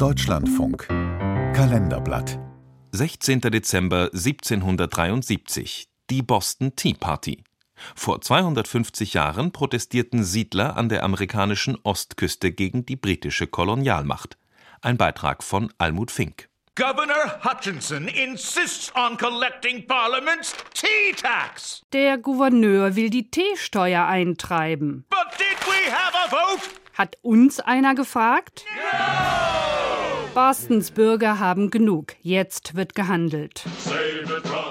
Deutschlandfunk Kalenderblatt 16. Dezember 1773 die Boston Tea Party. Vor 250 Jahren protestierten Siedler an der amerikanischen Ostküste gegen die britische Kolonialmacht. Ein Beitrag von Almut Fink. Governor Hutchinson insists on collecting Parliament's tea tax. Der Gouverneur will die Teesteuer eintreiben. But did we have a vote? Hat uns einer gefragt? Bostons Bürger haben genug. Jetzt wird gehandelt.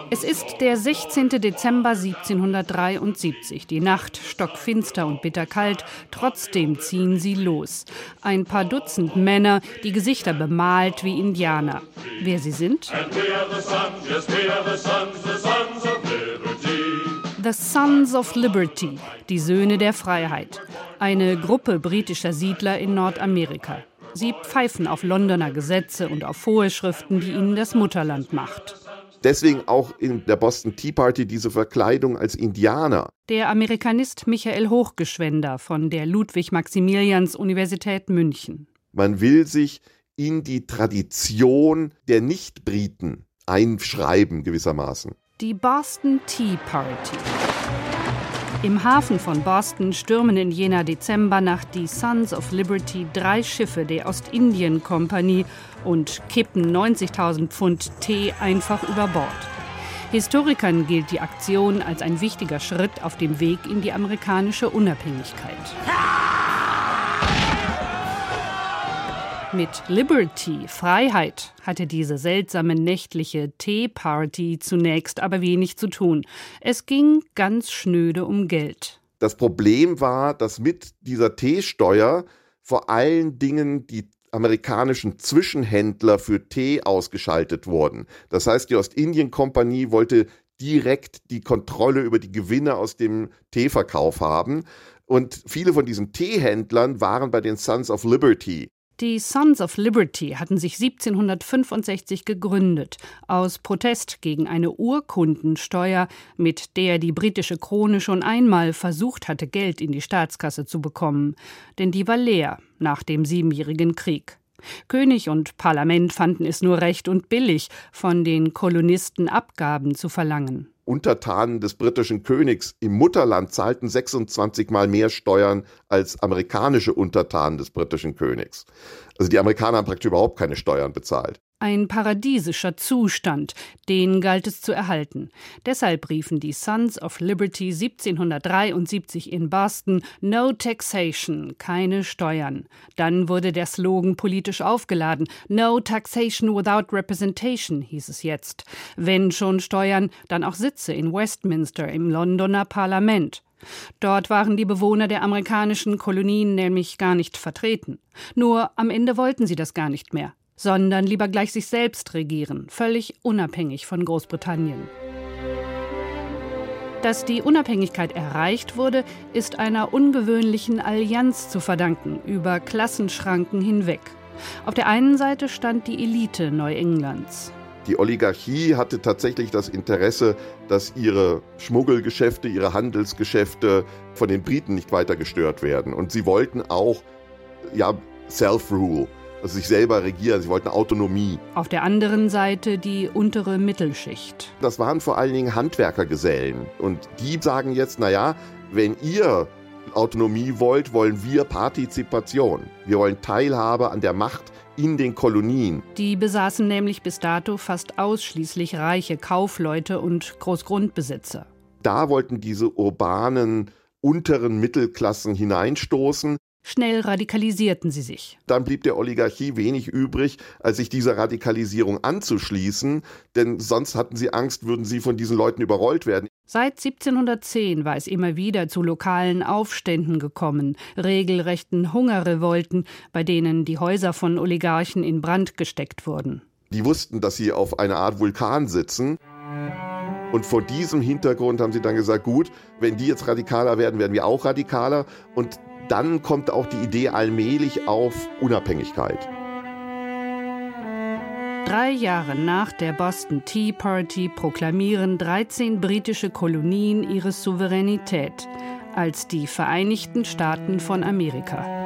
Es ist der 16. Dezember 1773. Die Nacht stockfinster und bitterkalt. Trotzdem ziehen sie los. Ein paar Dutzend Männer, die Gesichter bemalt wie Indianer. Wer sie sind? The Sons of Liberty, die Söhne der Freiheit. Eine Gruppe britischer Siedler in Nordamerika. Sie pfeifen auf Londoner Gesetze und auf Vorschriften, die ihnen das Mutterland macht. Deswegen auch in der Boston Tea Party diese Verkleidung als Indianer. Der Amerikanist Michael Hochgeschwender von der Ludwig-Maximilians-Universität München. Man will sich in die Tradition der Nicht-Briten einschreiben, gewissermaßen. Die Boston Tea Party. Im Hafen von Boston stürmen in jener Dezembernacht die Sons of Liberty drei Schiffe der Ostindien-Kompanie und kippen 90.000 Pfund Tee einfach über Bord. Historikern gilt die Aktion als ein wichtiger Schritt auf dem Weg in die amerikanische Unabhängigkeit. Mit Liberty, Freiheit, hatte diese seltsame nächtliche Tea-Party zunächst aber wenig zu tun. Es ging ganz schnöde um Geld. Das Problem war, dass mit dieser Teesteuer vor allen Dingen die amerikanischen Zwischenhändler für Tee ausgeschaltet wurden. Das heißt, die Ostindien-Kompanie wollte direkt die Kontrolle über die Gewinne aus dem Teeverkauf haben. Und viele von diesen Teehändlern waren bei den Sons of Liberty. Die Sons of Liberty hatten sich 1765 gegründet, aus Protest gegen eine Urkundensteuer, mit der die britische Krone schon einmal versucht hatte, Geld in die Staatskasse zu bekommen. Denn die war leer nach dem Siebenjährigen Krieg. König und Parlament fanden es nur recht und billig, von den Kolonisten Abgaben zu verlangen. Untertanen des britischen Königs im Mutterland zahlten 26 mal mehr Steuern als amerikanische Untertanen des britischen Königs. Also die Amerikaner haben praktisch überhaupt keine Steuern bezahlt. Ein paradiesischer Zustand, den galt es zu erhalten. Deshalb riefen die Sons of Liberty 1773 in Boston No Taxation, keine Steuern. Dann wurde der Slogan politisch aufgeladen. No Taxation without Representation hieß es jetzt. Wenn schon Steuern, dann auch Sitze in Westminster im Londoner Parlament. Dort waren die Bewohner der amerikanischen Kolonien nämlich gar nicht vertreten. Nur am Ende wollten sie das gar nicht mehr sondern lieber gleich sich selbst regieren, völlig unabhängig von Großbritannien. Dass die Unabhängigkeit erreicht wurde, ist einer ungewöhnlichen Allianz zu verdanken, über Klassenschranken hinweg. Auf der einen Seite stand die Elite Neuenglands. Die Oligarchie hatte tatsächlich das Interesse, dass ihre Schmuggelgeschäfte, ihre Handelsgeschäfte von den Briten nicht weiter gestört werden. Und sie wollten auch ja, Self-Rule also sich selber regieren. Sie wollten Autonomie. Auf der anderen Seite die untere Mittelschicht. Das waren vor allen Dingen Handwerkergesellen. Und die sagen jetzt, naja, wenn ihr Autonomie wollt, wollen wir Partizipation. Wir wollen Teilhabe an der Macht in den Kolonien. Die besaßen nämlich bis dato fast ausschließlich reiche Kaufleute und Großgrundbesitzer. Da wollten diese urbanen unteren Mittelklassen hineinstoßen. Schnell radikalisierten sie sich. Dann blieb der Oligarchie wenig übrig, als sich dieser Radikalisierung anzuschließen, denn sonst hatten sie Angst, würden sie von diesen Leuten überrollt werden. Seit 1710 war es immer wieder zu lokalen Aufständen gekommen, regelrechten Hungerrevolten, bei denen die Häuser von Oligarchen in Brand gesteckt wurden. Die wussten, dass sie auf einer Art Vulkan sitzen. Und vor diesem Hintergrund haben sie dann gesagt, gut, wenn die jetzt radikaler werden, werden wir auch radikaler. Und dann kommt auch die Idee allmählich auf Unabhängigkeit. Drei Jahre nach der Boston Tea Party proklamieren 13 britische Kolonien ihre Souveränität als die Vereinigten Staaten von Amerika.